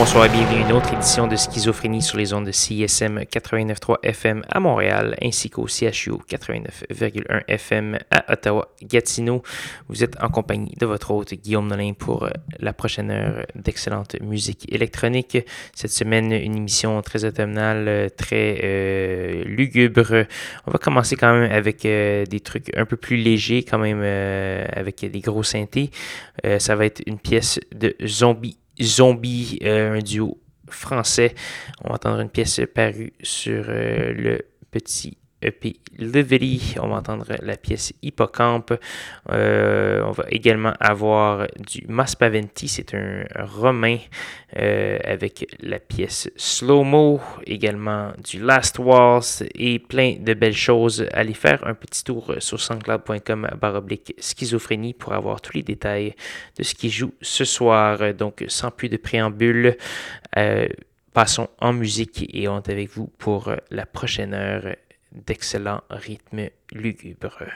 Bonsoir et bienvenue à une autre édition de Schizophrénie sur les ondes de CISM 89.3 FM à Montréal ainsi qu'au CHU 89.1 FM à Ottawa-Gatineau. Vous êtes en compagnie de votre hôte Guillaume Nolin pour euh, la prochaine heure d'excellente musique électronique. Cette semaine, une émission très automnale, euh, très euh, lugubre. On va commencer quand même avec des trucs un peu plus légers quand même avec des gros synthés. ça va être une pièce de Zombie Zombie, euh, un duo français. On va entendre une pièce parue sur euh, le petit EP Lively. On va entendre la pièce Hippocampe. Euh, on va également avoir du Maspaventi, c'est un romain euh, avec la pièce Slow Mo, également du Last Waltz et plein de belles choses. Allez faire un petit tour sur soundcloud.com baroblique schizophrénie pour avoir tous les détails de ce qui joue ce soir. Donc sans plus de préambule. Euh, passons en musique et on est avec vous pour la prochaine heure d'excellents rythmes lugubres.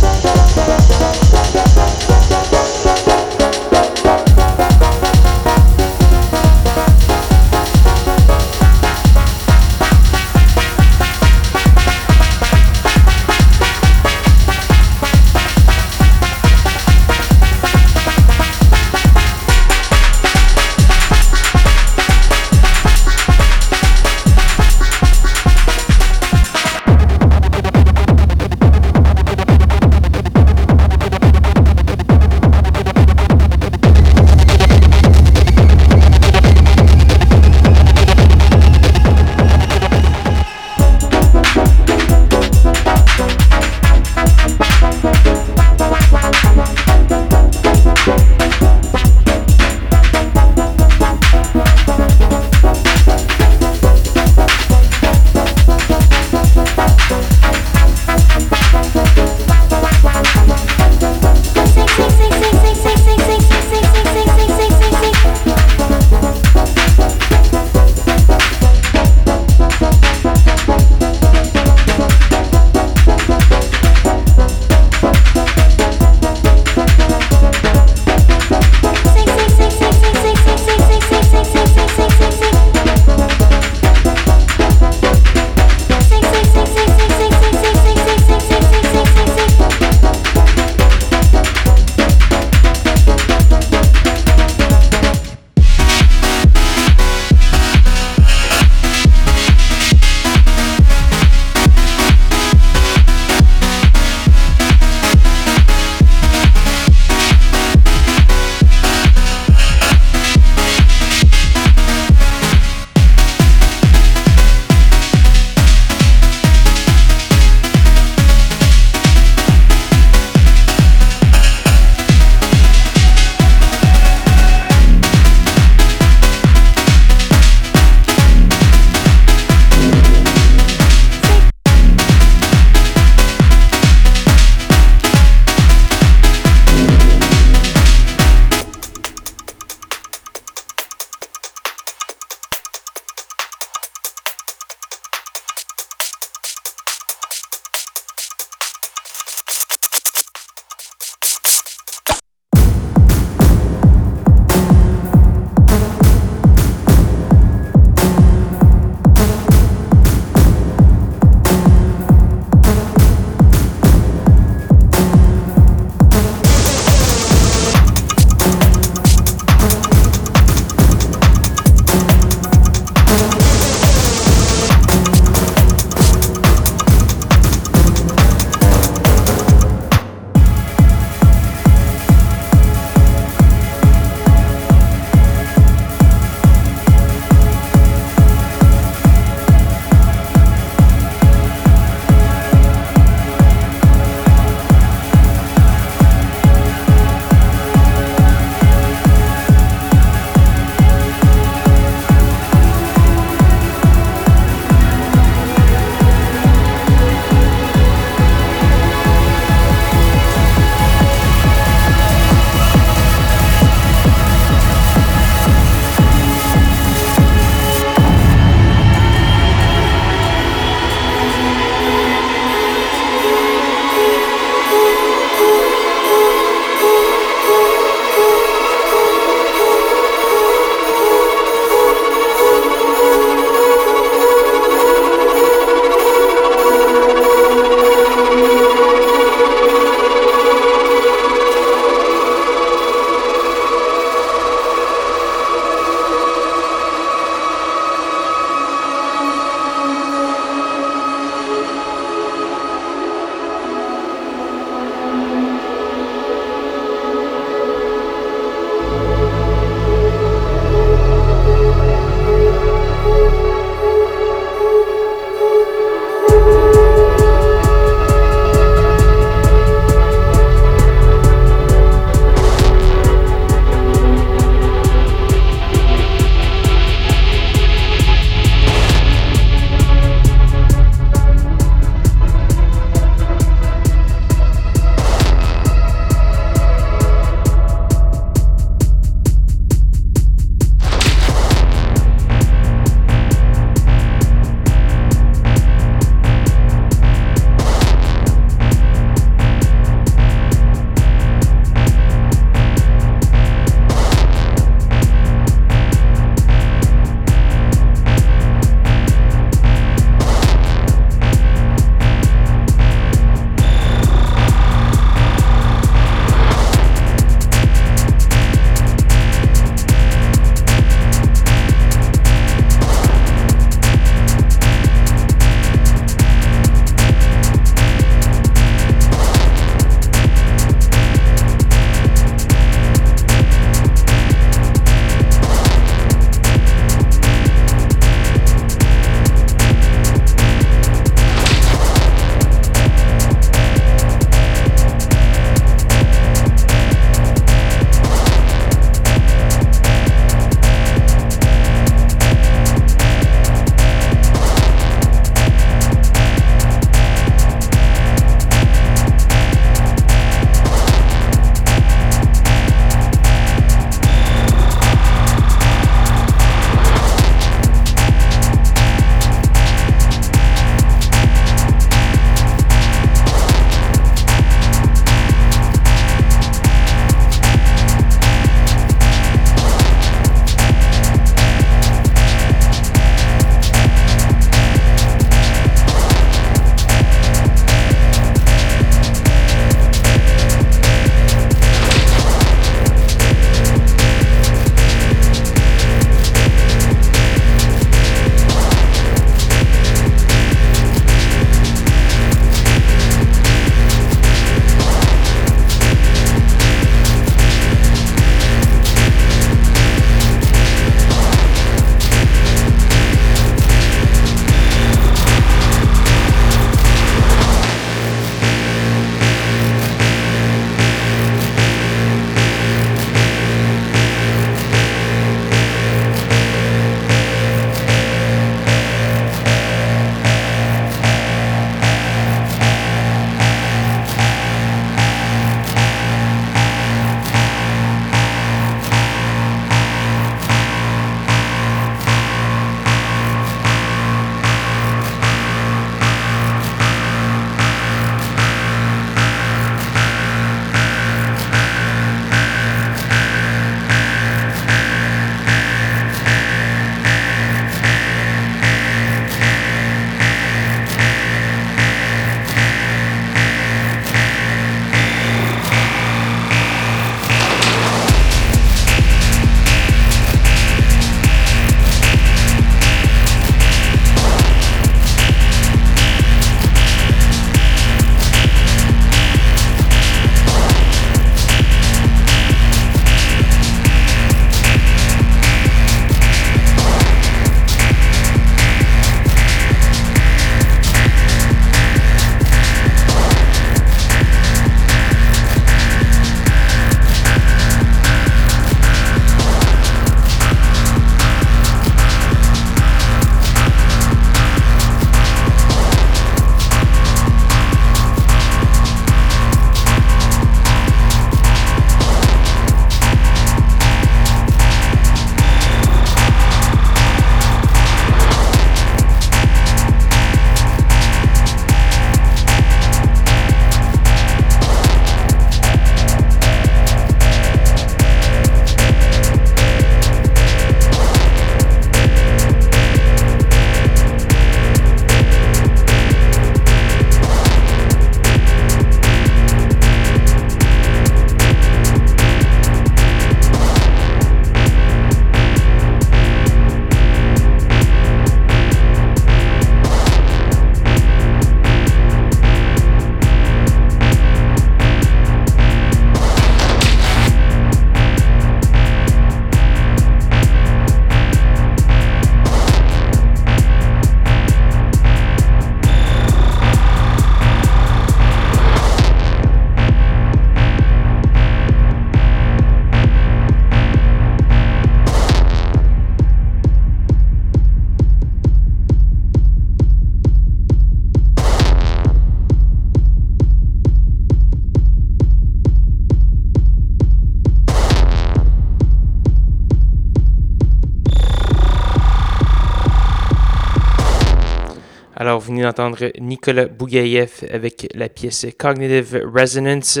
Nicolas Bougaïev avec la pièce Cognitive Resonance.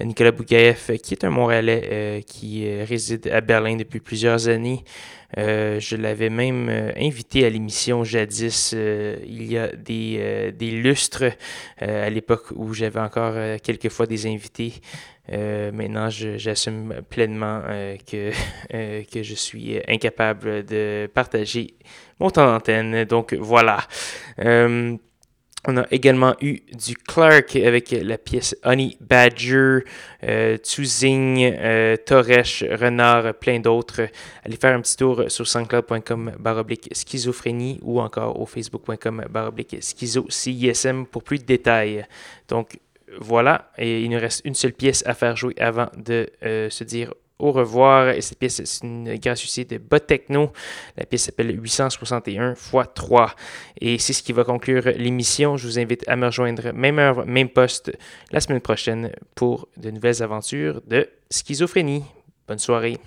Nicolas Bougaïev, qui est un Montréalais euh, qui euh, réside à Berlin depuis plusieurs années. Euh, je l'avais même invité à l'émission jadis, il y a des, des lustres, à l'époque où j'avais encore quelquefois des invités. maintenant, j'assume pleinement que, que je suis incapable de partager mon temps d'antenne. Donc voilà. Euh, on a également eu du Clark avec la pièce Honey Badger, euh, Tuzing, euh, Renard, plein d'autres. Allez faire un petit tour sur soundcloud.com baroblique schizophrénie ou encore au facebook.com baroblique schizo CISM pour plus de détails. Donc voilà, et il nous reste une seule pièce à faire jouer avant de se dire au revoir. Et cette pièce, c'est une gratuité de Bot Techno. La pièce s'appelle 861 x 3. Et c'est ce qui va conclure l'émission. Je vous invite à me rejoindre même heure, même poste la semaine prochaine pour de nouvelles aventures de schizophrénie. Bonne soirée.